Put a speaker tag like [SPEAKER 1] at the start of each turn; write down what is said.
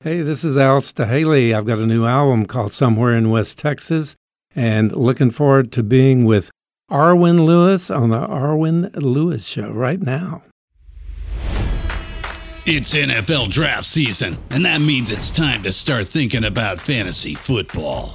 [SPEAKER 1] Hey, this is Al Staehely. I've got a new album called Somewhere in West Texas, and looking forward to being with Arwen Lewis on the Arwen Lewis Show right now.
[SPEAKER 2] It's NFL draft season, and that means it's time to start thinking about fantasy football.